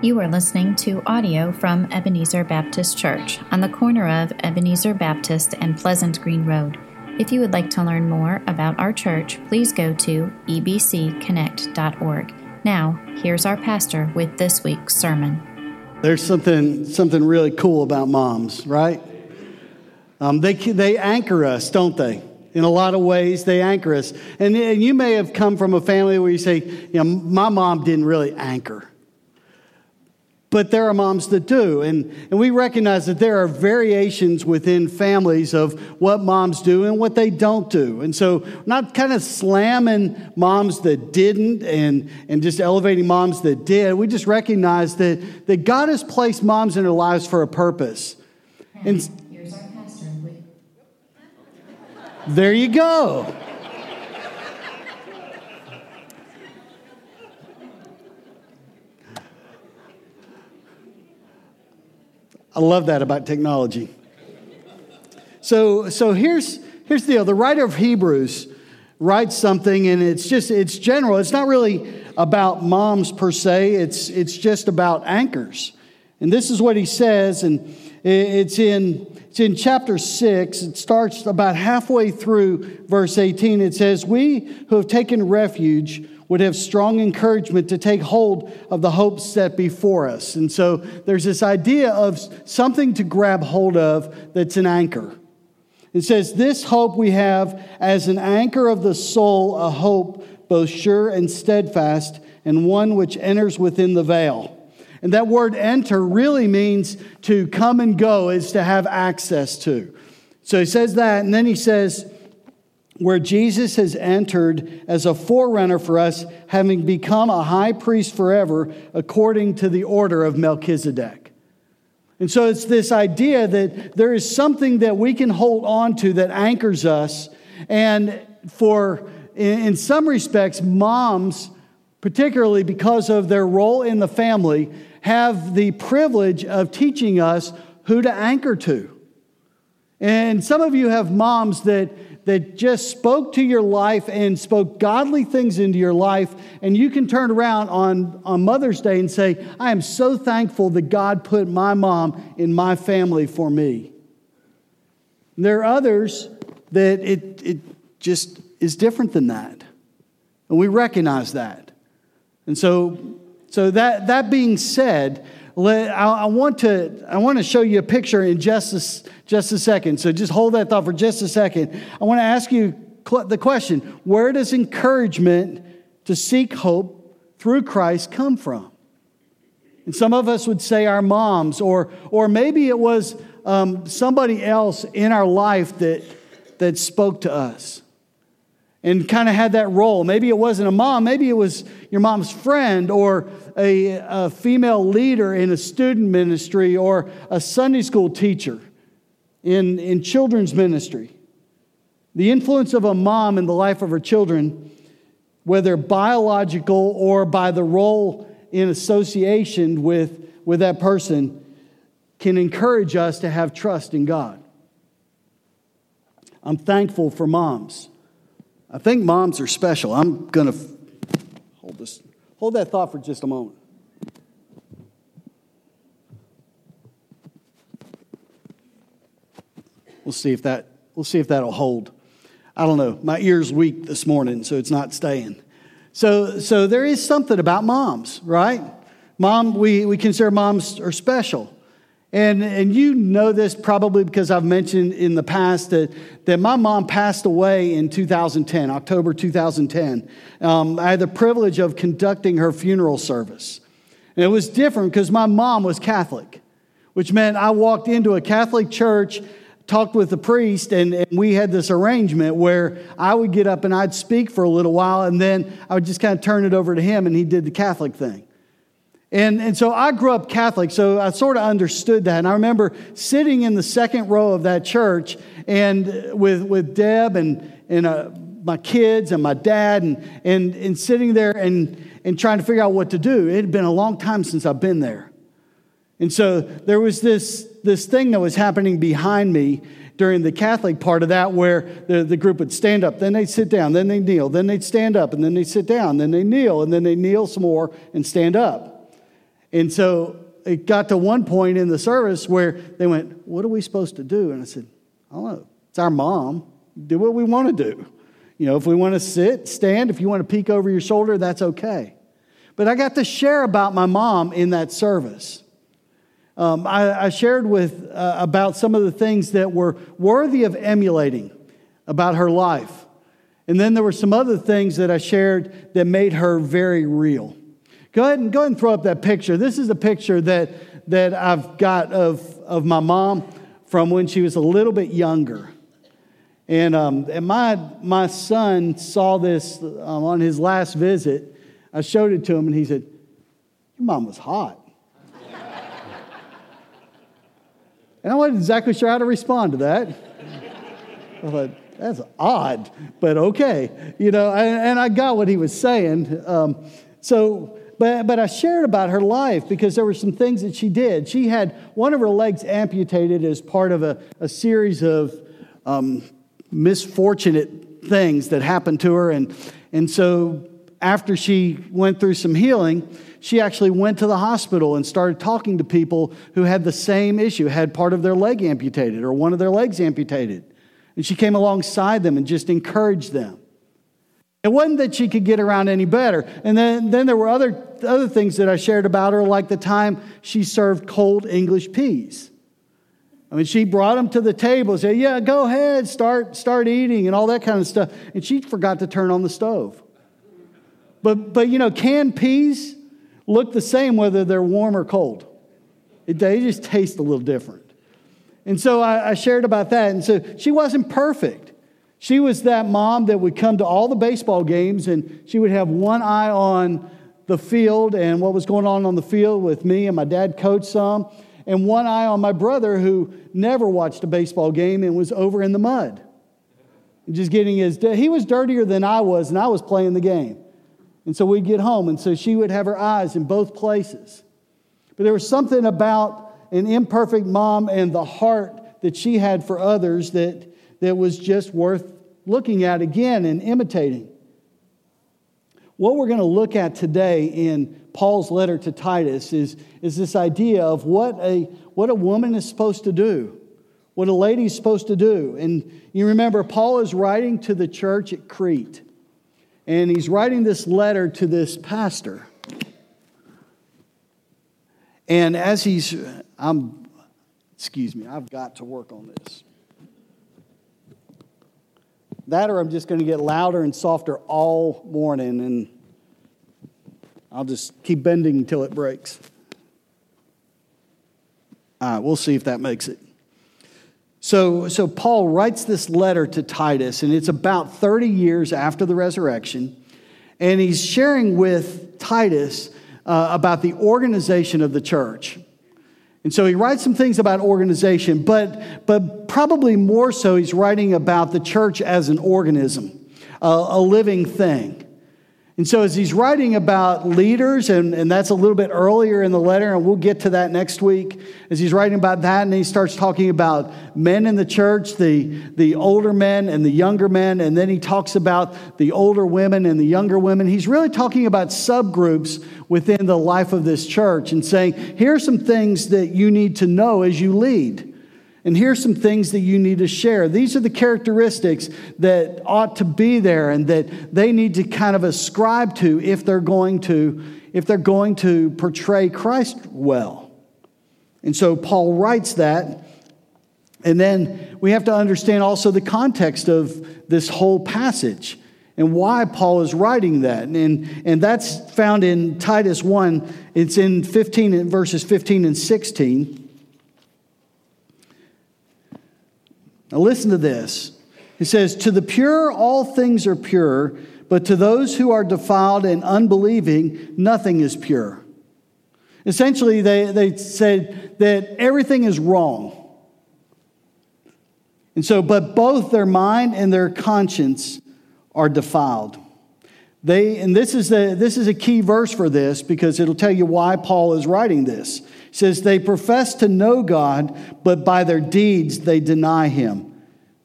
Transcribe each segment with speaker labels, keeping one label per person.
Speaker 1: You are listening to audio from Ebenezer Baptist Church on the corner of Ebenezer Baptist and Pleasant Green Road. If you would like to learn more about our church, please go to ebcconnect.org. Now, here's our pastor with this week's sermon.
Speaker 2: There's something something really cool about moms, right? Um, they they anchor us, don't they? In a lot of ways, they anchor us. And, and you may have come from a family where you say, you know, my mom didn't really anchor. But there are moms that do. And, and we recognize that there are variations within families of what moms do and what they don't do. And so, not kind of slamming moms that didn't and, and just elevating moms that did. We just recognize that, that God has placed moms in their lives for a purpose. And here's our pastor. There you go. I love that about technology. So, so here's, here's the deal. The writer of Hebrews writes something, and it's just, it's general. It's not really about moms per se, it's, it's just about anchors. And this is what he says, and it's in, it's in chapter 6. It starts about halfway through verse 18. It says, We who have taken refuge would have strong encouragement to take hold of the hope set before us. And so there's this idea of something to grab hold of that's an anchor. It says, This hope we have as an anchor of the soul, a hope both sure and steadfast, and one which enters within the veil. And that word enter really means to come and go, is to have access to. So he says that, and then he says, where Jesus has entered as a forerunner for us, having become a high priest forever, according to the order of Melchizedek. And so it's this idea that there is something that we can hold on to that anchors us. And for, in some respects, moms, particularly because of their role in the family, have the privilege of teaching us who to anchor to. And some of you have moms that that just spoke to your life and spoke godly things into your life, and you can turn around on, on Mother's Day and say, I am so thankful that God put my mom in my family for me. And there are others that it, it just is different than that. And we recognize that. And so, so that, that being said, I want to, I want to show you a picture in just a, just a second. So just hold that thought for just a second. I want to ask you the question where does encouragement to seek hope through Christ come from? And some of us would say our moms, or, or maybe it was um, somebody else in our life that, that spoke to us and kind of had that role. Maybe it wasn't a mom, maybe it was your mom's friend or a, a, female leader in a student ministry or a Sunday school teacher in, in children's ministry. The influence of a mom in the life of her children, whether biological or by the role in association with, with that person, can encourage us to have trust in God. I'm thankful for moms. I think moms are special. I'm going to hold this, hold that thought for just a moment. We'll see if that we'll see if that'll hold. I don't know. My ear's weak this morning, so it's not staying. So so there is something about moms, right? Mom, we, we consider moms are special. And, and you know this probably because I've mentioned in the past that, that my mom passed away in 2010, October 2010. Um, I had the privilege of conducting her funeral service. And it was different because my mom was Catholic, which meant I walked into a Catholic church, talked with the priest, and, and we had this arrangement where I would get up and I'd speak for a little while, and then I would just kind of turn it over to him, and he did the Catholic thing. And, and so I grew up Catholic, so I sort of understood that. And I remember sitting in the second row of that church and with, with Deb and, and uh, my kids and my dad and, and, and sitting there and, and trying to figure out what to do. It had been a long time since I've been there. And so there was this, this thing that was happening behind me during the Catholic part of that where the, the group would stand up, then they'd sit down, then they'd kneel, then they'd stand up, and then they'd sit down, then they kneel, and then they kneel some more and stand up. And so it got to one point in the service where they went, What are we supposed to do? And I said, I don't know. It's our mom. Do what we want to do. You know, if we want to sit, stand, if you want to peek over your shoulder, that's okay. But I got to share about my mom in that service. Um, I, I, shared with uh, about some of the things that were worthy of emulating about her life. And then there were some other things that I shared that made her very real. Go ahead and go ahead and throw up that picture. This is a picture that, that I've got of, of my mom from when she was a little bit younger. And, um, and my, my son saw this um, on his last visit. I showed it to him, and he said, Your mom was hot. and I wasn't exactly sure how to respond to that. I thought, that's odd, but okay. You know, and, and I got what he was saying. Um, so, but, but I shared about her life because there were some things that she did. She had one of her legs amputated as part of a, a series of um, misfortunate things that happened to her. And, and so after she went through some healing, she actually went to the hospital and started talking to people who had the same issue, had part of their leg amputated or one of their legs amputated. And she came alongside them and just encouraged them. It wasn't that she could get around any better. And then, then there were other, other things that I shared about her, like the time she served cold English peas. I mean, she brought them to the table and said, Yeah, go ahead, start, start eating, and all that kind of stuff. And she forgot to turn on the stove. But, but you know, canned peas look the same whether they're warm or cold, it, they just taste a little different. And so I, I shared about that. And so she wasn't perfect. She was that mom that would come to all the baseball games and she would have one eye on the field and what was going on on the field with me and my dad coached some and one eye on my brother who never watched a baseball game and was over in the mud. Just getting his, he was dirtier than I was, and I was playing the game. And so we'd get home, and so she would have her eyes in both places. But there was something about an imperfect mom and the heart that she had for others that, that was just worth looking at again and imitating. What we're going to look at today in Paul's letter to Titus is, is this idea of what a, what a woman is supposed to do, what a lady is supposed to do. And you remember, Paul is writing to the church at Crete, and he's writing this letter to this pastor. And as he's, I'm, excuse me, I've got to work on this. That or I'm just going to get louder and softer all morning, and I'll just keep bending until it breaks. We'll see if that makes it. So, so Paul writes this letter to Titus, and it's about 30 years after the resurrection. And he's sharing with Titus uh, about the organization of the church. And so he writes some things about organization, but, but probably more so, he's writing about the church as an organism, a, a living thing. And so, as he's writing about leaders, and, and that's a little bit earlier in the letter, and we'll get to that next week, as he's writing about that, and he starts talking about men in the church, the, the older men and the younger men, and then he talks about the older women and the younger women. He's really talking about subgroups within the life of this church and saying, here are some things that you need to know as you lead. And here's some things that you need to share. These are the characteristics that ought to be there and that they need to kind of ascribe to if they're going to if they're going to portray Christ well. And so Paul writes that and then we have to understand also the context of this whole passage and why Paul is writing that. And, and that's found in Titus 1. It's in 15 verses 15 and 16. Now, listen to this. He says, To the pure, all things are pure, but to those who are defiled and unbelieving, nothing is pure. Essentially, they, they said that everything is wrong. And so, but both their mind and their conscience are defiled. They, and this is, the, this is a key verse for this because it'll tell you why Paul is writing this says they profess to know God, but by their deeds they deny him,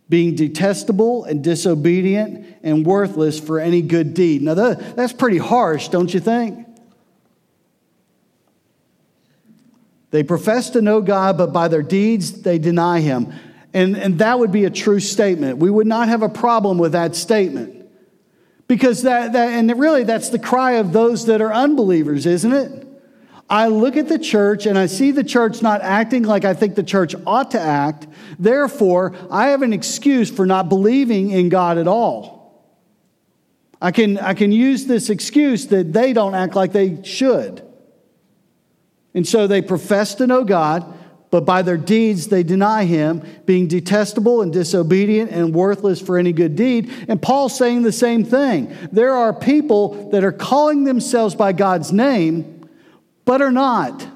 Speaker 2: being detestable and disobedient and worthless for any good deed. Now, that, that's pretty harsh, don't you think? They profess to know God, but by their deeds they deny him. And, and that would be a true statement. We would not have a problem with that statement. Because that, that, and really, that's the cry of those that are unbelievers, isn't it? I look at the church and I see the church not acting like I think the church ought to act. Therefore, I have an excuse for not believing in God at all. I can, I can use this excuse that they don't act like they should. And so they profess to know God, but by their deeds they deny him, being detestable and disobedient and worthless for any good deed. And Paul's saying the same thing. There are people that are calling themselves by God's name, but are not.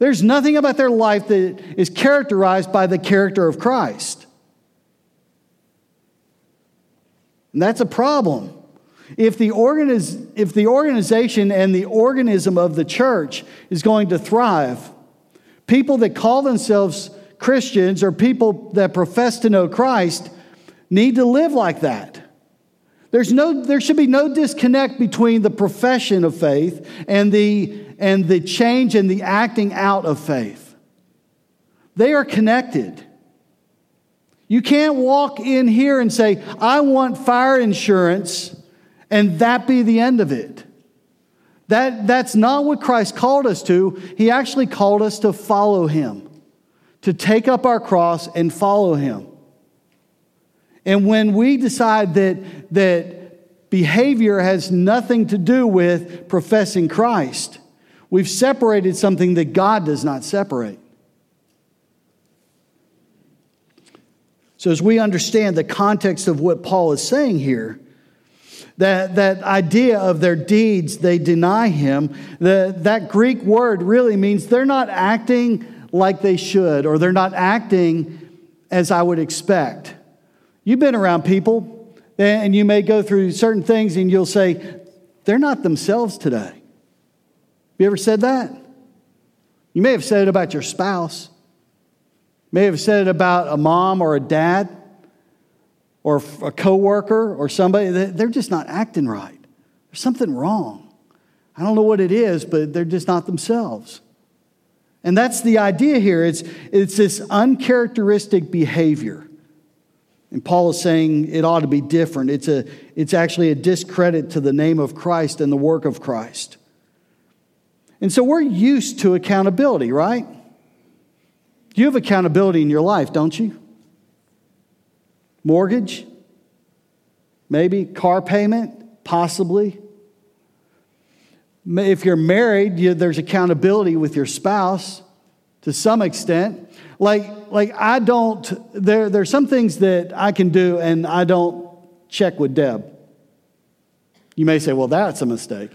Speaker 2: There's nothing about their life that is characterized by the character of Christ. And that's a problem. If the, organiz- if the organization and the organism of the church is going to thrive, people that call themselves Christians or people that profess to know Christ need to live like that. There's no, there should be no disconnect between the profession of faith and the, and the change and the acting out of faith. They are connected. You can't walk in here and say, I want fire insurance, and that be the end of it. That, that's not what Christ called us to. He actually called us to follow Him, to take up our cross and follow Him. And when we decide that, that behavior has nothing to do with professing Christ, we've separated something that God does not separate. So, as we understand the context of what Paul is saying here, that, that idea of their deeds, they deny him, the, that Greek word really means they're not acting like they should, or they're not acting as I would expect. You've been around people, and you may go through certain things, and you'll say, they're not themselves today. Have You ever said that? You may have said it about your spouse may have said it about a mom or a dad or a coworker or somebody they're just not acting right. There's something wrong. I don't know what it is but they're just not themselves. And that's the idea here. It's, it's this uncharacteristic behavior. And paul is saying it ought to be different. It's, a, it's actually a discredit to the name of christ and the work of christ. And so we're used to accountability right? You have accountability in your life, don't you? Mortgage? Maybe. Car payment? Possibly. If you're married, you, there's accountability with your spouse to some extent. Like, like I don't, there, there's some things that I can do and I don't check with Deb. You may say, well, that's a mistake.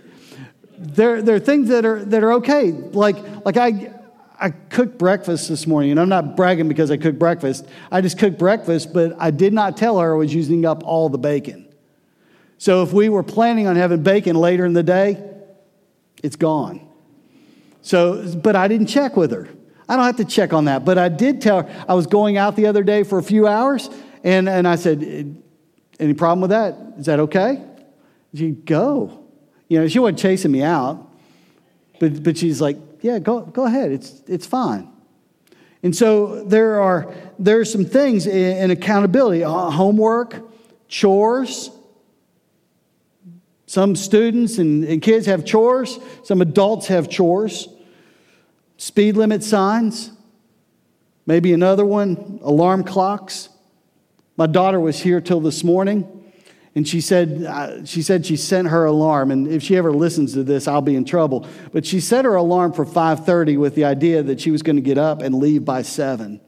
Speaker 2: There, there are things that are, that are okay. Like, like I, I cooked breakfast this morning, and I'm not bragging because I cooked breakfast. I just cooked breakfast, but I did not tell her I was using up all the bacon. So if we were planning on having bacon later in the day, it's gone. So, but I didn't check with her. I don't have to check on that. But I did tell her I was going out the other day for a few hours, and, and I said, Any problem with that? Is that okay? She'd go. You know, she wasn't chasing me out, but, but she's like, yeah, go, go ahead. It's, it's fine. And so there are there are some things in, in accountability, uh, homework, chores. Some students and, and kids have chores. Some adults have chores. Speed limit signs. Maybe another one, alarm clocks. My daughter was here till this morning. And she said, uh, she said she sent her alarm, and if she ever listens to this, I'll be in trouble. But she set her alarm for 5:30 with the idea that she was going to get up and leave by seven.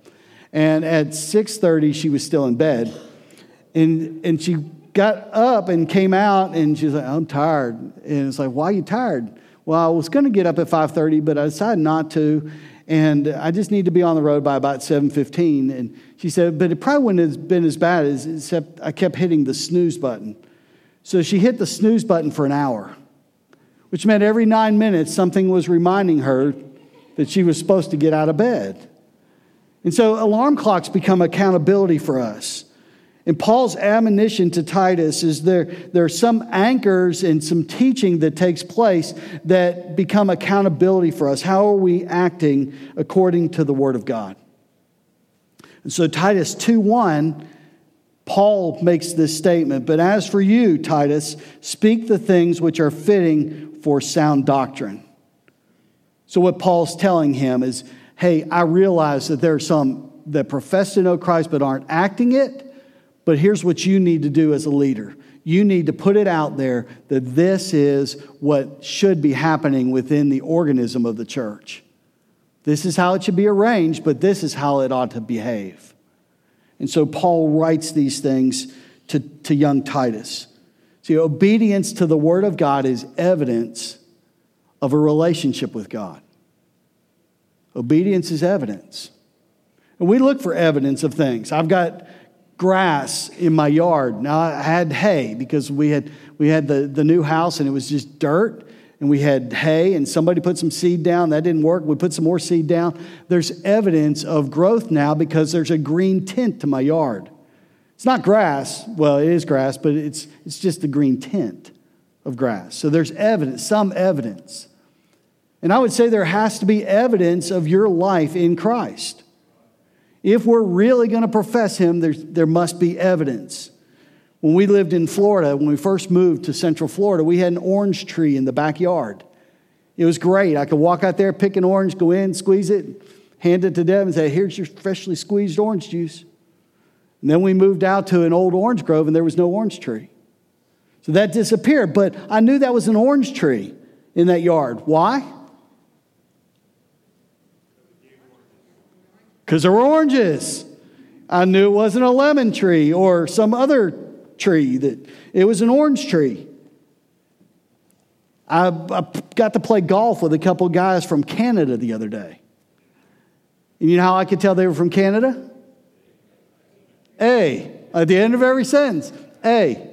Speaker 2: And at 6:30, she was still in bed, and and she got up and came out, and she's like, "I'm tired." And it's like, "Why are you tired?" Well, I was going to get up at 5:30, but I decided not to and I just need to be on the road by about 7:15. And she said, but it probably wouldn't have been as bad as except I kept hitting the snooze button. So she hit the snooze button for an hour, which meant every nine minutes something was reminding her that she was supposed to get out of bed. And so alarm clocks become accountability for us. And Paul's admonition to Titus is there, there are some anchors and some teaching that takes place that become accountability for us. How are we acting according to the Word of God? And so Titus 2 1, Paul makes this statement, but as for you, Titus, speak the things which are fitting for sound doctrine. So what Paul's telling him is, hey, I realize that there are some that profess to know Christ but aren't acting it. But here's what you need to do as a leader you need to put it out there that this is what should be happening within the organism of the church. This is how it should be arranged, but this is how it ought to behave. And so Paul writes these things to, to young Titus. See, obedience to the Word of God is evidence of a relationship with God. Obedience is evidence. And we look for evidence of things. I've got grass in my yard. Now I had hay because we had we had the, the new house and it was just dirt and we had hay and somebody put some seed down. That didn't work. We put some more seed down. There's evidence of growth now because there's a green tint to my yard. It's not grass. Well it is grass but it's it's just the green tint of grass. So there's evidence some evidence. And i would say there has to be evidence of your life in christ if we're really going to profess Him, there must be evidence. When we lived in Florida, when we first moved to Central Florida, we had an orange tree in the backyard. It was great. I could walk out there, pick an orange, go in, squeeze it, hand it to Deb, and say, Here's your freshly squeezed orange juice. And then we moved out to an old orange grove, and there was no orange tree. So that disappeared. But I knew that was an orange tree in that yard. Why? Because there were oranges. I knew it wasn't a lemon tree or some other tree, that it was an orange tree. I, I got to play golf with a couple guys from Canada the other day. And you know how I could tell they were from Canada? A. At the end of every sentence, A.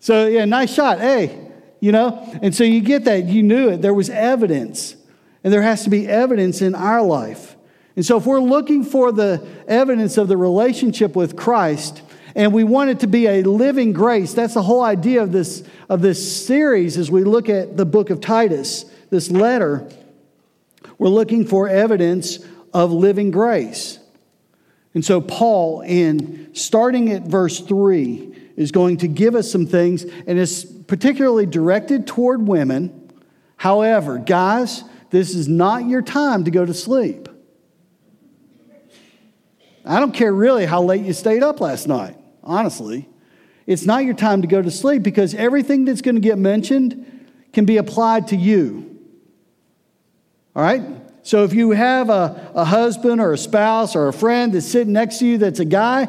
Speaker 2: So, yeah, nice shot, A. You know? And so you get that. You knew it. There was evidence. And there has to be evidence in our life. And so, if we're looking for the evidence of the relationship with Christ, and we want it to be a living grace, that's the whole idea of this, of this series as we look at the book of Titus, this letter. We're looking for evidence of living grace. And so, Paul, in starting at verse 3, is going to give us some things, and it's particularly directed toward women. However, guys, this is not your time to go to sleep. I don't care really how late you stayed up last night, honestly. It's not your time to go to sleep because everything that's going to get mentioned can be applied to you. All right? So if you have a, a husband or a spouse or a friend that's sitting next to you that's a guy,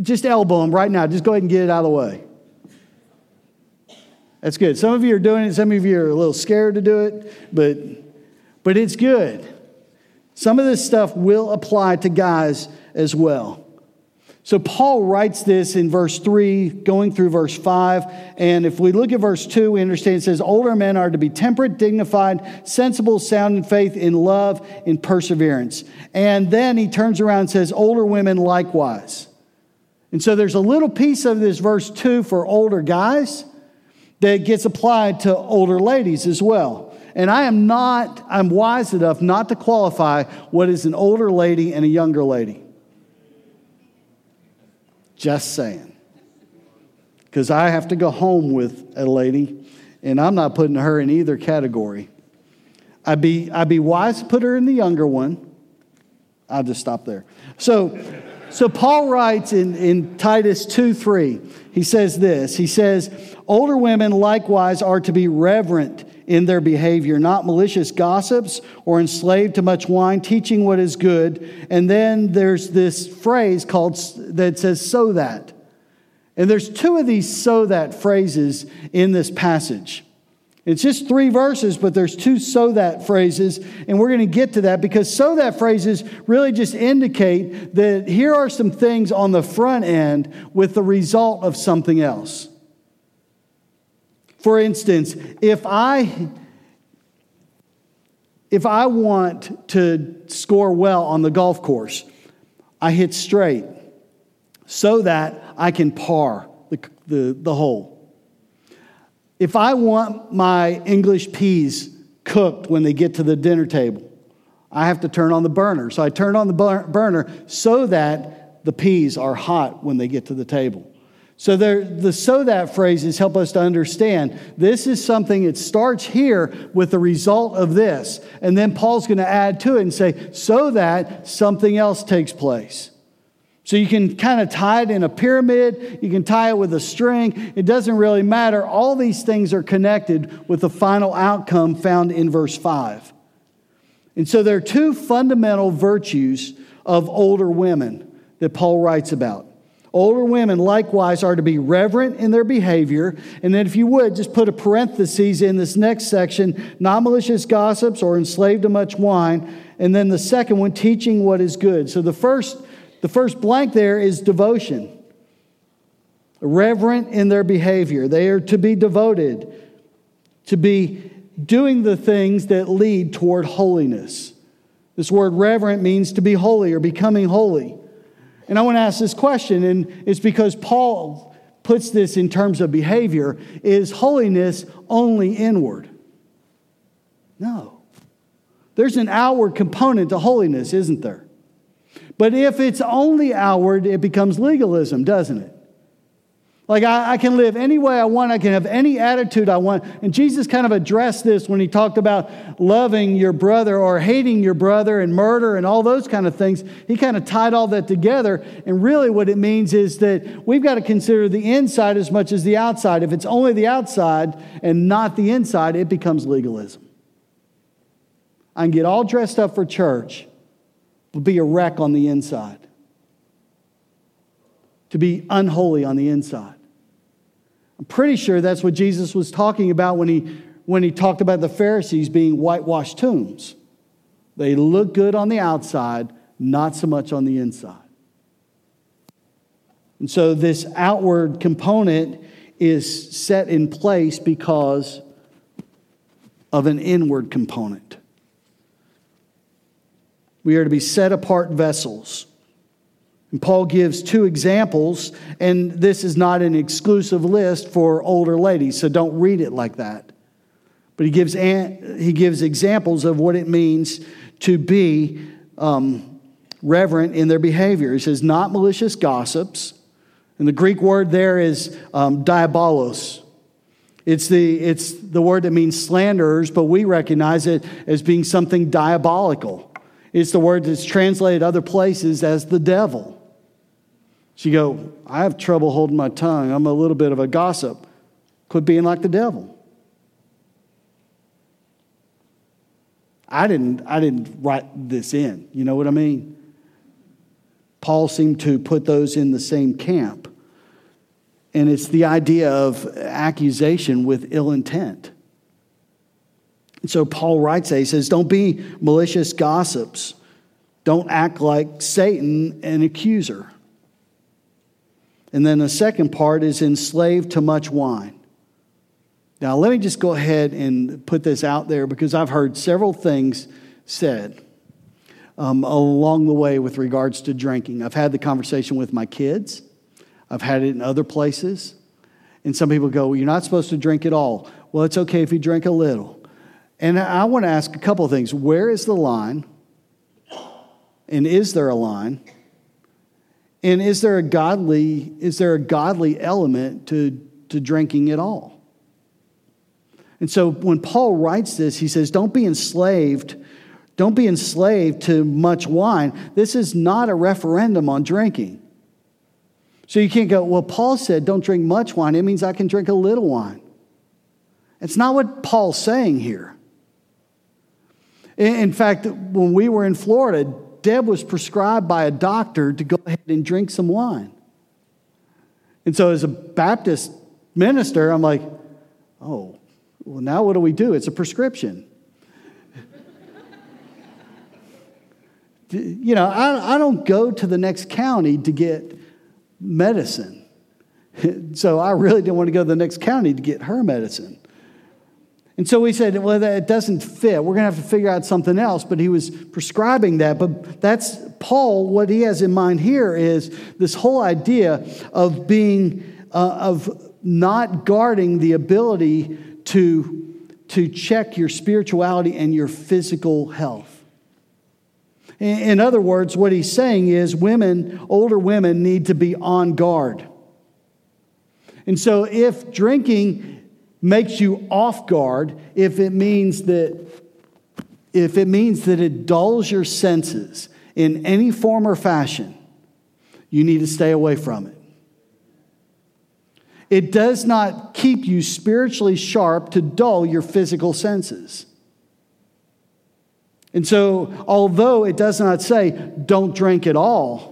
Speaker 2: just elbow him right now. Just go ahead and get it out of the way. That's good. Some of you are doing it, some of you are a little scared to do it, but, but it's good. Some of this stuff will apply to guys as well. So Paul writes this in verse 3, going through verse 5. And if we look at verse 2, we understand it says, Older men are to be temperate, dignified, sensible, sound in faith, in love, in perseverance. And then he turns around and says, Older women likewise. And so there's a little piece of this verse 2 for older guys that gets applied to older ladies as well. And I am not, I'm wise enough not to qualify what is an older lady and a younger lady. Just saying. Because I have to go home with a lady, and I'm not putting her in either category. I'd be, I'd be wise to put her in the younger one. I'll just stop there. So, so Paul writes in, in Titus 2 3, he says this. He says, Older women likewise are to be reverent in their behavior, not malicious gossips or enslaved to much wine, teaching what is good. And then there's this phrase called that says, so that. And there's two of these so that phrases in this passage. It's just three verses, but there's two so that phrases, and we're going to get to that because so that phrases really just indicate that here are some things on the front end with the result of something else. For instance, if I if I want to score well on the golf course, I hit straight. so that I can par the, the, the hole. If I want my English peas cooked when they get to the dinner table, I have to turn on the burner. So I turn on the burner so that the peas are hot when they get to the table. So there, the so that phrases help us to understand this is something, it starts here with the result of this. And then Paul's going to add to it and say, so that something else takes place. So you can kind of tie it in a pyramid, you can tie it with a string. It doesn't really matter. All these things are connected with the final outcome found in verse 5. And so there are two fundamental virtues of older women that Paul writes about. Older women likewise are to be reverent in their behavior. And then, if you would, just put a parenthesis in this next section not malicious gossips or enslaved to much wine. And then the second one, teaching what is good. So the first the first blank there is devotion. Reverent in their behavior. They are to be devoted, to be doing the things that lead toward holiness. This word reverent means to be holy or becoming holy. And I want to ask this question, and it's because Paul puts this in terms of behavior is holiness only inward? No. There's an outward component to holiness, isn't there? But if it's only outward, it becomes legalism, doesn't it? Like, I, I, can live any way I want, I can have any attitude I want. And Jesus kind of addressed this when he talked about loving your brother or hating your brother and murder and all those kind of things. He kind of tied all that together. And really, what it means is that we've got to consider the inside as much as the outside. If it's only the outside and not the inside, it becomes legalism. I can get all dressed up for church but be a wreck on the inside, to be unholy on the inside. I'm pretty sure that's what Jesus was talking about when he, when he talked about the Pharisees being whitewashed tombs. They look good on the outside, not so much on the inside. And so this outward component is set in place because of an inward component. We are to be set apart vessels. And Paul gives two examples, and this is not an exclusive list for older ladies, so don't read it like that. But he gives, he gives examples of what it means to be um, reverent in their behavior. He says, not malicious gossips. And the Greek word there is um, diabolos. It's the, it's the word that means slanderers, but we recognize it as being something diabolical. It's the word that's translated other places as the devil. You go, I have trouble holding my tongue. I'm a little bit of a gossip. Quit being like the devil. I didn't, I didn't write this in. You know what I mean? Paul seemed to put those in the same camp. And it's the idea of accusation with ill intent. And so Paul writes that. He says, Don't be malicious gossips. Don't act like Satan, an accuser. And then the second part is enslaved to much wine. Now, let me just go ahead and put this out there because I've heard several things said um, along the way with regards to drinking. I've had the conversation with my kids, I've had it in other places. And some people go, well, You're not supposed to drink at all. Well, it's okay if you drink a little. And I want to ask a couple of things. Where is the line? And is there a line? And is there a godly, is there a godly element to, to drinking at all? And so when Paul writes this, he says, Don't be enslaved. Don't be enslaved to much wine. This is not a referendum on drinking. So you can't go, well, Paul said don't drink much wine. It means I can drink a little wine. It's not what Paul's saying here. In fact, when we were in Florida, Deb was prescribed by a doctor to go ahead and drink some wine. And so, as a Baptist minister, I'm like, oh, well, now what do we do? It's a prescription. you know, I, I don't go to the next county to get medicine. so, I really didn't want to go to the next county to get her medicine. And so we said, well, that doesn't fit. We're going to have to figure out something else. But he was prescribing that. But that's Paul, what he has in mind here is this whole idea of being, uh, of not guarding the ability to, to check your spirituality and your physical health. In other words, what he's saying is women, older women, need to be on guard. And so if drinking makes you off guard, if it means that if it means that it dulls your senses in any form or fashion, you need to stay away from it. It does not keep you spiritually sharp to dull your physical senses. And so, although it does not say don't drink at all,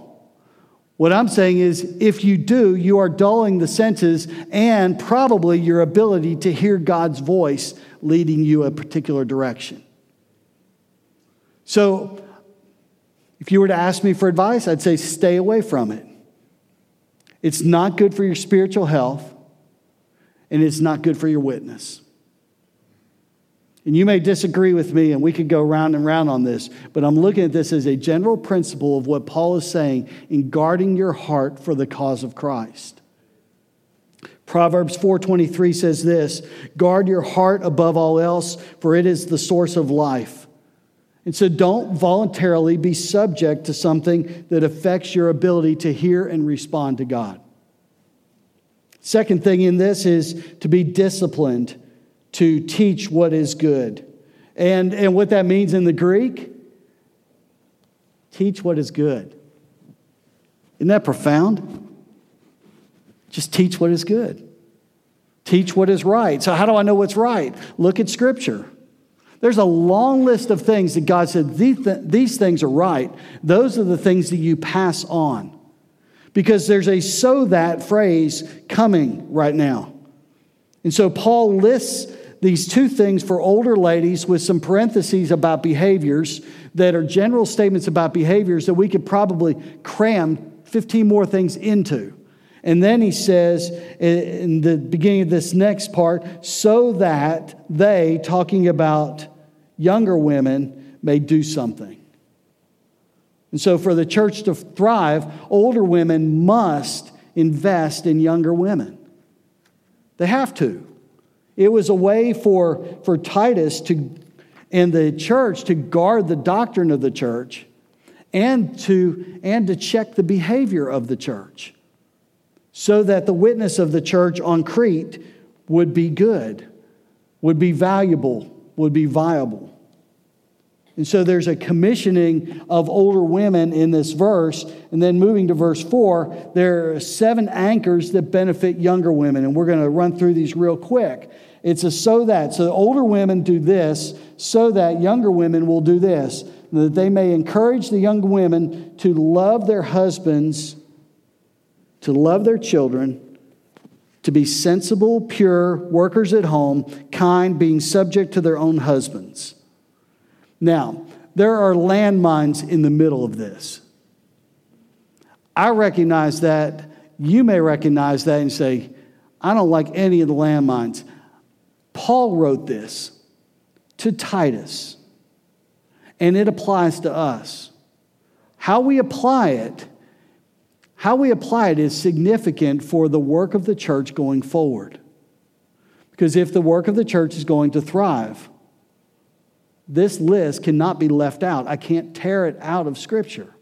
Speaker 2: what I'm saying is if you do, you are dulling the senses and probably your ability to hear God's voice leading you a particular direction. So, if you were to ask me for advice, I'd say stay away from it. It's not good for your spiritual health, and it's not good for your witness. And you may disagree with me, and we could go round and round on this, but I'm looking at this as a general principle of what Paul is saying in guarding your heart for the cause of Christ. Proverbs 4:23 says this, "Guard your heart above all else, for it is the source of life." And so don't voluntarily be subject to something that affects your ability to hear and respond to God. Second thing in this is to be disciplined to teach what is good. And, and what that means in the Greek, teach what is good. Isn't that profound? Just teach what is good. Teach what is right. So, how do I know what's right? Look at Scripture. There's a long list of things that God said, these, these things are right. Those are the things that you pass on. Because there's a so that phrase coming right now. And so Paul lists these two things for older ladies with some parentheses about behaviors that are general statements about behaviors that we could probably cram 15 more things into. And then he says in the beginning of this next part, so that they, talking about younger women, may do something. And so, for the church to thrive, older women must invest in younger women. They have to. It was a way for, for Titus to, and the church to guard the doctrine of the church and to, and to check the behavior of the church so that the witness of the church on Crete would be good, would be valuable, would be viable. And so there's a commissioning of older women in this verse. And then moving to verse 4, there are seven anchors that benefit younger women. And we're going to run through these real quick. It's a so that. So older women do this, so that younger women will do this, that they may encourage the young women to love their husbands, to love their children, to be sensible, pure, workers at home, kind, being subject to their own husbands. Now, there are landmines in the middle of this. I recognize that. You may recognize that and say, I don't like any of the landmines. Paul wrote this to Titus, and it applies to us. How we apply it, how we apply it is significant for the work of the church going forward. Because if the work of the church is going to thrive, this list cannot be left out. I can't tear it out of Scripture.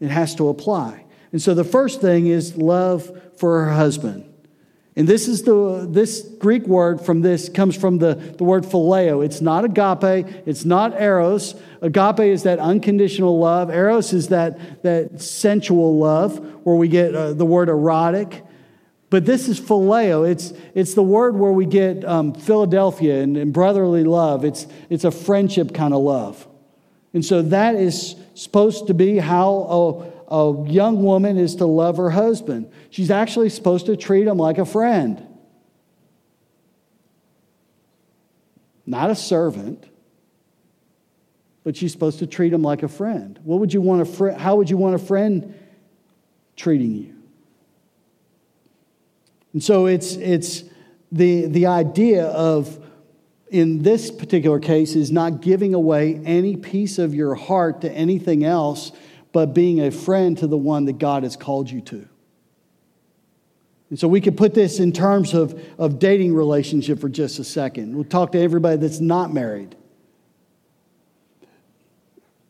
Speaker 2: It has to apply. And so the first thing is love for her husband. And this is the this Greek word from this comes from the, the word phileo. It's not agape, it's not eros. Agape is that unconditional love. Eros is that, that sensual love where we get uh, the word erotic. But this is phileo. It's, it's the word where we get um, Philadelphia and, and brotherly love. It's, it's a friendship kind of love. And so that is supposed to be how a, young woman is to love her husband. She's actually supposed to treat him like a friend, not a servant, but she's supposed to treat him like a friend. What would you want a fr- how would you want a friend treating you? And so it's, it's the, the idea of, in this particular case, is not giving away any piece of your heart to anything else, but being a friend to the one that God has called you to. And so we could put this in terms of, of dating relationship for just a second. We'll talk to everybody that's not married.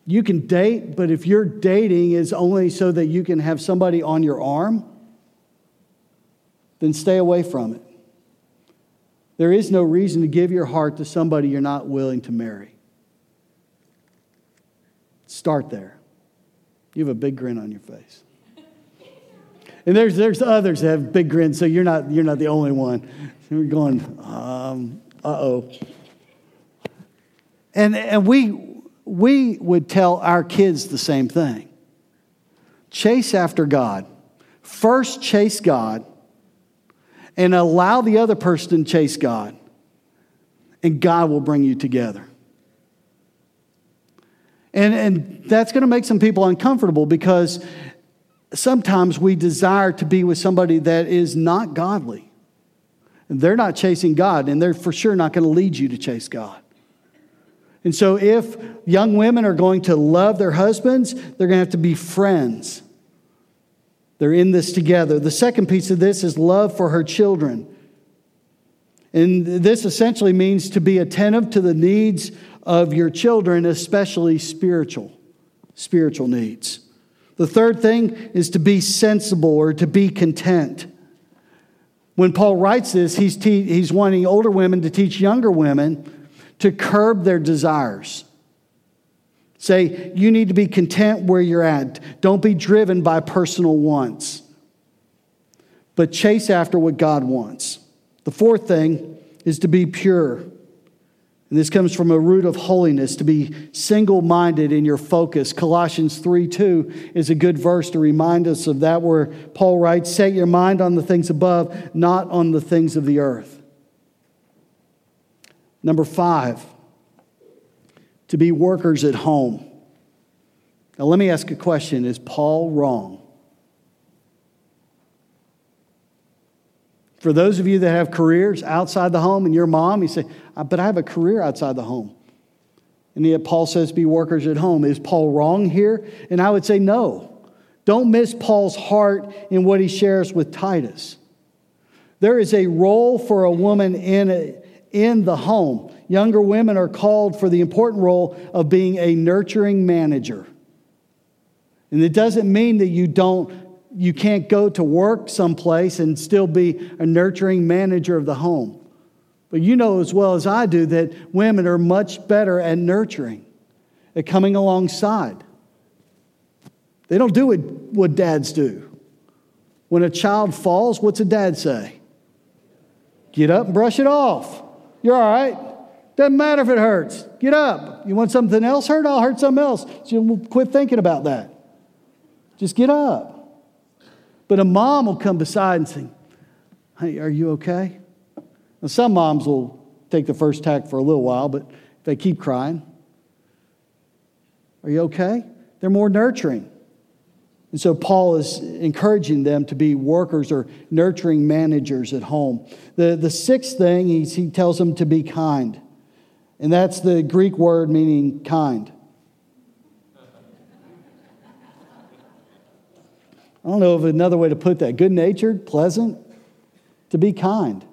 Speaker 2: You can date, but if your dating is only so that you can have somebody on your arm, then stay away from it. There is no reason to give your heart to somebody you're not willing to marry. Start there. You have a big grin on your face. And there's, there's others that have big grins, so you're not, you're not the only one. We're going, um, uh oh. And, and we, we would tell our kids the same thing chase after God. First, chase God and allow the other person to chase God, and God will bring you together. And, and that's going to make some people uncomfortable because sometimes we desire to be with somebody that is not godly. They're not chasing God, and they're for sure not going to lead you to chase God. And so, if young women are going to love their husbands, they're going to have to be friends. They're in this together. The second piece of this is love for her children. And this essentially means to be attentive to the needs of your children, especially spiritual, spiritual needs. The third thing is to be sensible or to be content. When Paul writes this, he's, te- he's wanting older women to teach younger women to curb their desires. Say, you need to be content where you're at. Don't be driven by personal wants, but chase after what God wants. The fourth thing is to be pure. And this comes from a root of holiness, to be single minded in your focus. Colossians 3 2 is a good verse to remind us of that, where Paul writes, Set your mind on the things above, not on the things of the earth. Number five, to be workers at home. Now, let me ask a question Is Paul wrong? For those of you that have careers outside the home and your mom, you say, uh, But I have a career outside the home. And yet Paul says, Be workers at home. Is Paul wrong here? And I would say, No. Don't miss Paul's heart in what he shares with Titus. There is a role for a woman in, a, in the home. Younger women are called for the important role of being a nurturing manager. And it doesn't mean that you don't you can't go to work someplace and still be a nurturing manager of the home. But you know as well as I do that women are much better at nurturing, at coming alongside. They don't do what, dads do. When a child falls, what's a dad say? Get up and brush it off. You're all right. Doesn't matter if it hurts. Get up. You want something else hurt? I'll hurt something else. So you quit thinking about that. Just get up. But a mom will come beside and say, Hey, are you okay? Now, some moms will take the first tack for a little while, but if they keep crying, Are you okay? They're more nurturing. And so Paul is encouraging them to be workers or nurturing managers at home. The, the sixth thing, he tells them to be kind. And that's the Greek word meaning kind. I don't know of another way to put that. Good natured, pleasant, to be kind.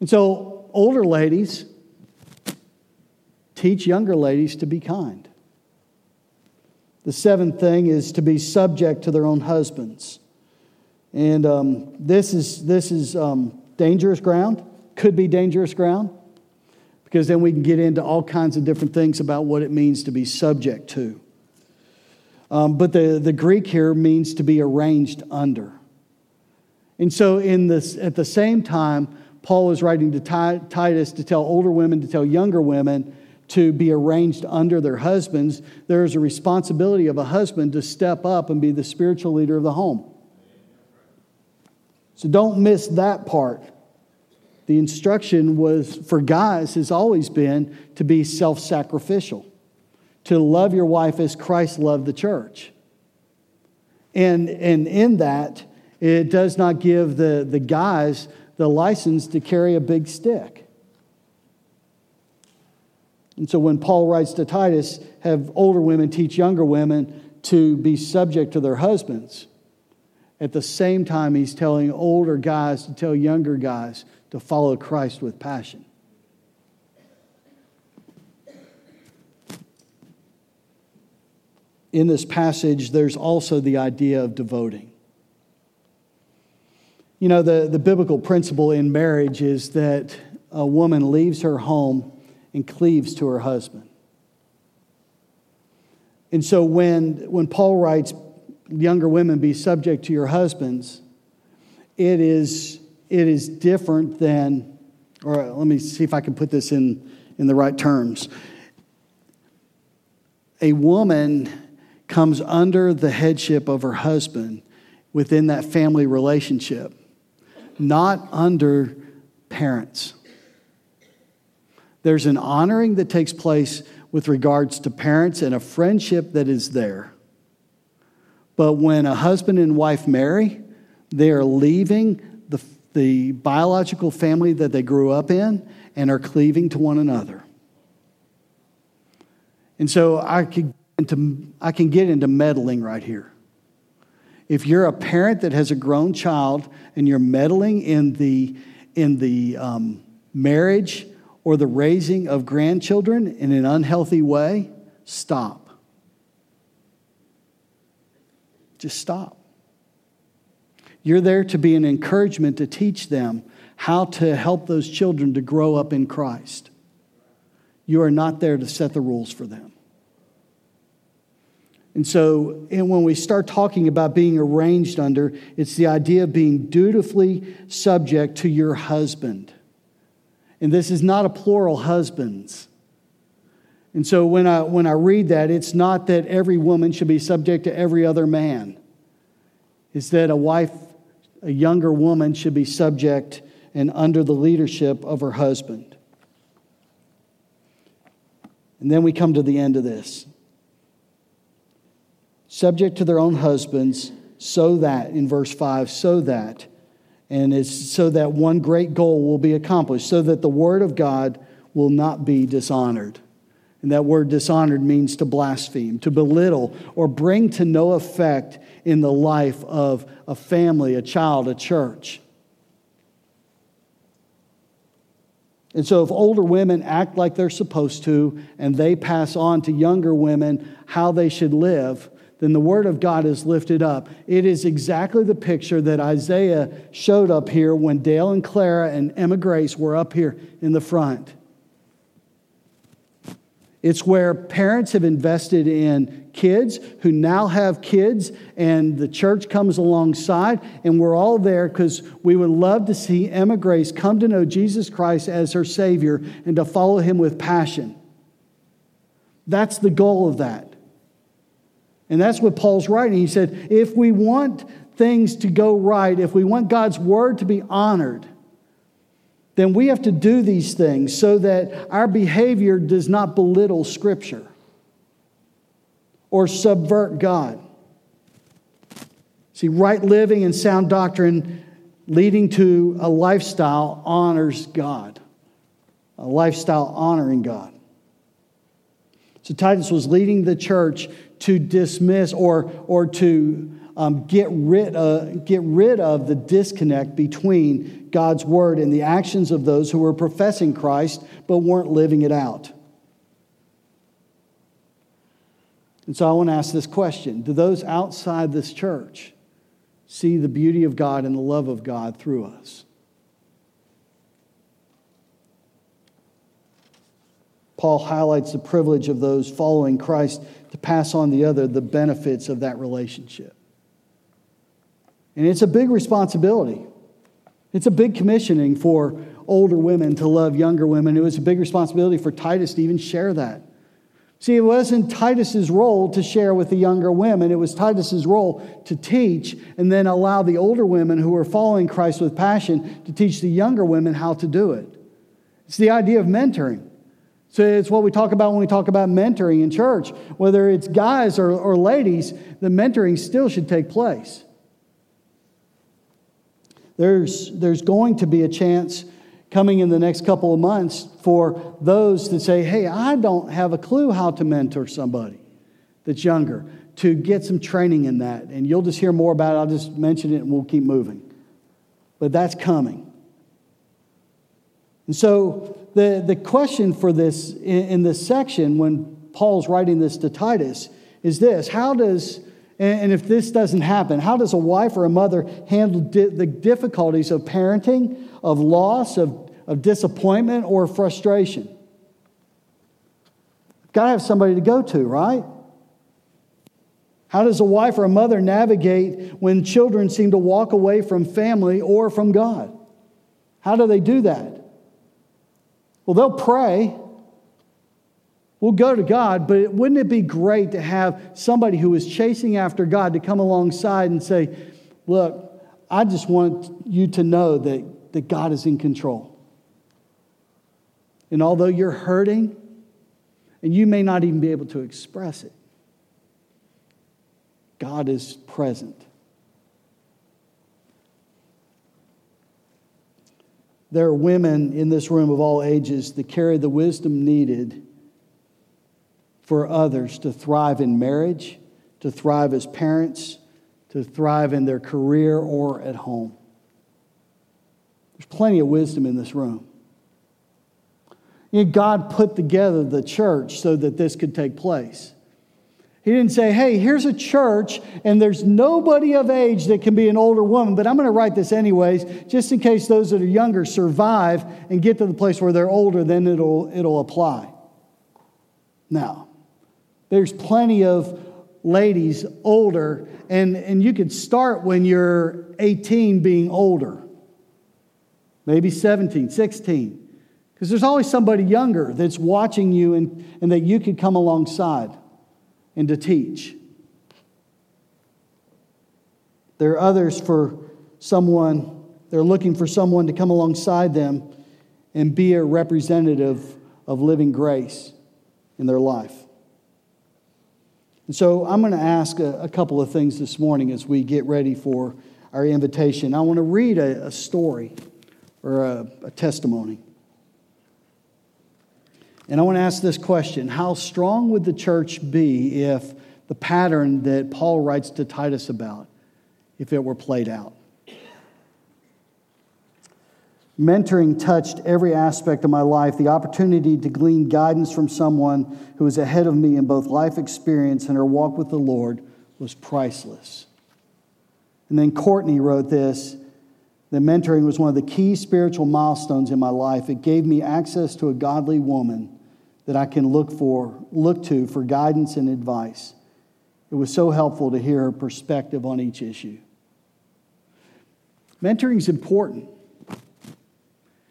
Speaker 2: And so, older ladies teach younger ladies to be kind. The seventh thing is to be subject to their own husbands. And um, this is, this is um, dangerous ground, could be dangerous ground, because then we can get into all kinds of different things about what it means to be subject to. Um, but the, the Greek here means to be arranged under. And so, in this, at the same time, Paul is writing to Titus to tell older women, to tell younger women to be arranged under their husbands. There is a responsibility of a husband to step up and be the spiritual leader of the home. So don't miss that part. The instruction was for guys has always been to be self sacrificial to love your wife as Christ loved the church. And, and in that, it does not give the, the guys the license to carry a big stick. And so when Paul writes to Titus, have older women teach younger women to be subject to their husbands. At the same time, he's telling older guys to tell younger guys to follow Christ with passion. In this passage, there's also the idea of devoting. You know, the, the biblical principle in marriage is that a woman leaves her home and cleaves to her husband. And so when, when Paul writes, younger women, be subject to your husbands, it is, it is different than, or let me see if I can put this in, in the right terms. A woman comes under the headship of her husband within that family relationship, not under parents. There's an honoring that takes place with regards to parents and a friendship that is there. But when a husband and wife marry, they are leaving the, the biological family that they grew up in and are cleaving to one another. And so I, could into, I can get into meddling right here. If you're a parent that has a grown child and you're meddling in the, in the um, marriage or the raising of grandchildren in an unhealthy way, stop. Just stop. You're there to be an encouragement to teach them how to help those children to grow up in Christ. You are not there to set the rules for them. And so, and when we start talking about being arranged under, it's the idea of being dutifully subject to your husband. And this is not a plural husbands. And so when I, when I read that, it's not that every woman should be subject to every other man. It's that a wife, a younger woman, should be subject and under the leadership of her husband. And then we come to the end of this. Subject to their own husbands, so that, in verse 5, so that and it's so that one great goal will be accomplished, so that the Word of God will not be dishonored. And that word dishonored means to blaspheme, to belittle, or bring to no effect in the life of a family, a child, a church. And so, if older women act like they're supposed to and they pass on to younger women how they should live, then the Word of God is lifted up. It is exactly the picture that Isaiah showed up here when Dale and Clara and Emma Grace were up here in the front. It's where parents have invested in kids who now have kids, and the church comes alongside, and we're all there because we would love to see Emma Grace come to know Jesus Christ as her Savior and to follow Him with passion. That's the goal of that. And that's what Paul's writing. He said, if we want things to go right, if we want God's word to be honored, then we have to do these things so that our behavior does not belittle Scripture or subvert God. See, right living and sound doctrine leading to a lifestyle honors God, a lifestyle honoring God. So Titus was leading the church to dismiss or, or to um, get, rid of, get rid of the disconnect between God's word and the actions of those who were professing Christ but weren't living it out. And so I want to ask this question Do those outside this church see the beauty of God and the love of God through us? Paul highlights the privilege of those following Christ to pass on the other the benefits of that relationship. And it's a big responsibility. It's a big commissioning for older women to love younger women. It was a big responsibility for Titus to even share that. See, it wasn't Titus's role to share with the younger women. It was Titus's role to teach and then allow the older women who were following Christ with passion to teach the younger women how to do it. It's the idea of mentoring. So it's what we talk about when we talk about mentoring in church. Whether it's guys or, or ladies, the mentoring still should take place. There's, there's going to be a chance coming in the next couple of months for those that say, hey, I don't have a clue how to mentor somebody. that's younger to get some training in that. And you'll just hear more about it. I'll just mention it and we'll keep moving. But that's coming. And so the, the question for this in, in this section, when Paul's writing this to Titus, is this How does, and if this doesn't happen, how does a wife or a mother handle di- the difficulties of parenting, of loss, of, of disappointment, or frustration? Got to have somebody to go to, right? How does a wife or a mother navigate when children seem to walk away from family or from God? How do they do that? Well, they'll pray. We'll go to God, but wouldn't it be great to have somebody who is chasing after God to come alongside and say, Look, I just want you to know that, that God is in control. And although you're hurting, and you may not even be able to express it, God is present. There are women in this room of all ages that carry the wisdom needed for others to thrive in marriage, to thrive as parents, to thrive in their career or at home. There's plenty of wisdom in this room. You know, God put together the church so that this could take place. He didn't say, hey, here's a church and there's nobody of age that can be an older woman, but I'm going to write this anyways, just in case those that are younger survive and get to the place where they're older, then it'll, it'll apply. Now, there's plenty of ladies older, and, and you could start when you're 18 being older, maybe 17, 16, because there's always somebody younger that's watching you and, and that you could come alongside and to teach. There are others for someone, they're looking for someone to come alongside them and be a representative of living grace in their life. And so I'm going to ask a, a couple of things this morning as we get ready for our invitation. I want to read a, a story or a, a testimony. And I want to ask this question How strong would the church be if the pattern that Paul writes to Titus about, if it were played out? Mentoring touched every aspect of my life. The opportunity to glean guidance from someone who was ahead of me in both life experience and her walk with the Lord was priceless. And then Courtney wrote this that mentoring was one of the key spiritual milestones in my life. It gave me access to a godly woman that I can look for, look to for guidance and advice. It was so helpful to hear her perspective on each issue. Mentoring is important.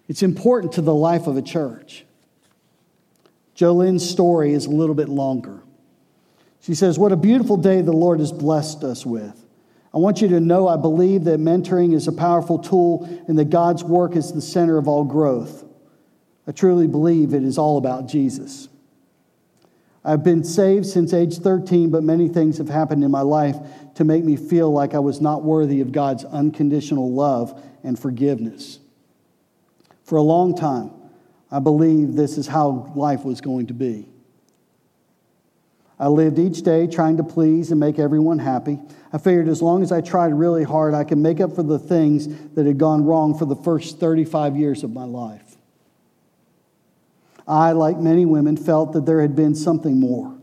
Speaker 2: It's important to the life of a church. Jolene's story is a little bit longer. She says, What a beautiful day the Lord has blessed us with. I want you to know I believe that mentoring is a powerful tool and that God's work is the center of all growth. I truly believe it is all about Jesus. I've been saved since age 13, but many things have happened in my life to make me feel like I was not worthy of God's unconditional love and forgiveness. For a long time, I believed this is how life was going to be. I lived each day trying to please and make everyone happy. I figured as long as I tried really hard, I could make up for the things that had gone wrong for the first 35 years of my life. I, like many women, felt that there had been something more.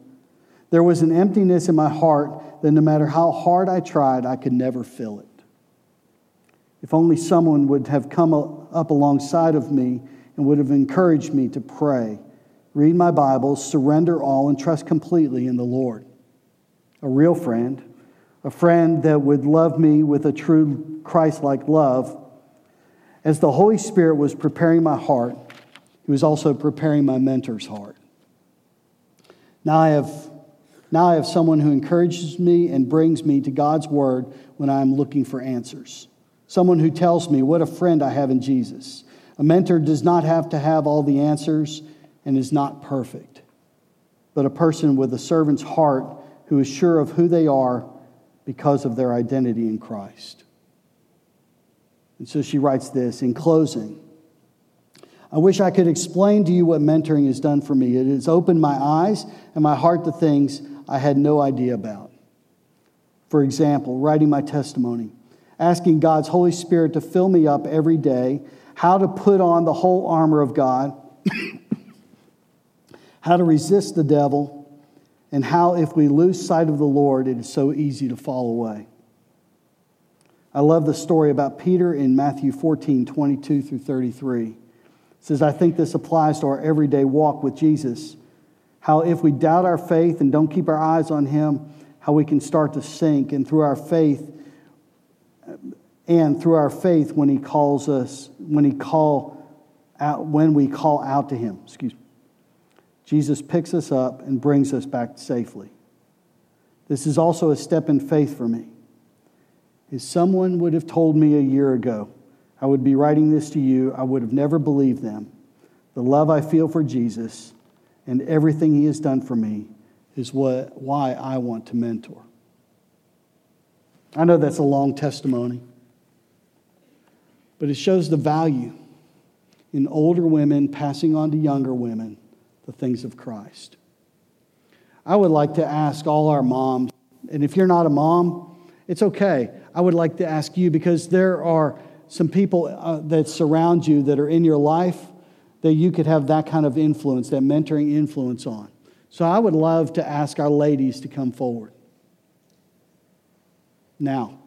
Speaker 2: There was an emptiness in my heart that no matter how hard I tried, I could never fill it. If only someone would have come up alongside of me and would have encouraged me to pray, read my Bible, surrender all, and trust completely in the Lord. A real friend, a friend that would love me with a true Christ like love. As the Holy Spirit was preparing my heart, he was also preparing my mentor's heart. Now I have, now I have someone who encourages me and brings me to God's word when I am looking for answers. Someone who tells me what a friend I have in Jesus. A mentor does not have to have all the answers and is not perfect, but a person with a servant's heart who is sure of who they are because of their identity in Christ. And so she writes this in closing. I wish I could explain to you what mentoring has done for me. It has opened my eyes and my heart to things I had no idea about. For example, writing my testimony, asking God's Holy Spirit to fill me up every day, how to put on the whole armor of God, how to resist the devil, and how if we lose sight of the Lord, it is so easy to fall away. I love the story about Peter in Matthew 14, 22 through 33. Says, I think this applies to our everyday walk with Jesus. How if we doubt our faith and don't keep our eyes on Him, how we can start to sink, and through our faith, and through our faith when He calls us, when He call out, when we call out to Him, excuse me. Jesus picks us up and brings us back safely. This is also a step in faith for me. If someone would have told me a year ago I would be writing this to you, I would have never believed them. The love I feel for Jesus and everything he has done for me is what, why I want to mentor. I know that's a long testimony, but it shows the value in older women passing on to younger women the things of Christ. I would like to ask all our moms, and if you're not a mom, it's okay. I would like to ask you because there are some people uh, that surround you that are in your life that you could have that kind of influence, that mentoring influence on. So I would love to ask our ladies to come forward. Now.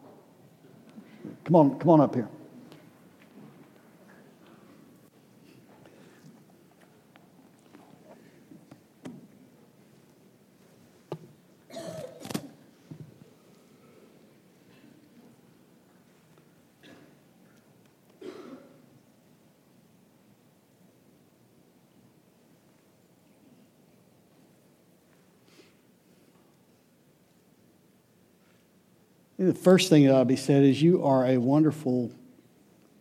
Speaker 2: Come on, come on up here. The first thing that ought to be said is you are a wonderful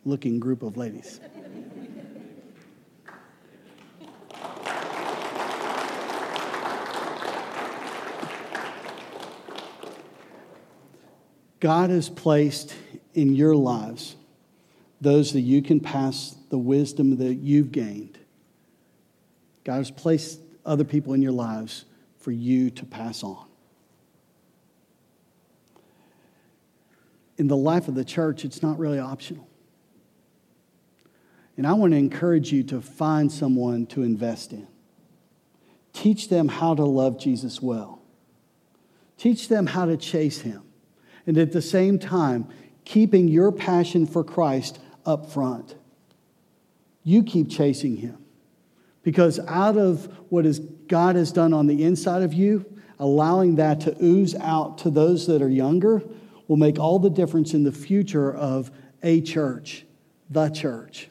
Speaker 2: looking group of ladies. God has placed in your lives those that you can pass the wisdom that you've gained. God has placed other people in your lives for you to pass on. In the life of the church, it's not really optional. And I want to encourage you to find someone to invest in. Teach them how to love Jesus well. Teach them how to chase him. And at the same time, keeping your passion for Christ up front. You keep chasing him. Because out of what is God has done on the inside of you, allowing that to ooze out to those that are younger will make all the difference in the future of a church, the church.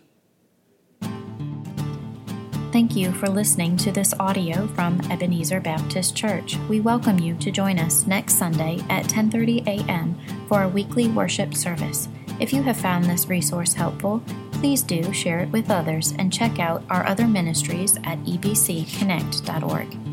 Speaker 1: Thank you for listening to this audio from Ebenezer Baptist Church. We welcome you to join us next Sunday at 10:30 a.m. for our weekly worship service. If you have found this resource helpful, please do share it with others and check out our other ministries at ebcconnect.org.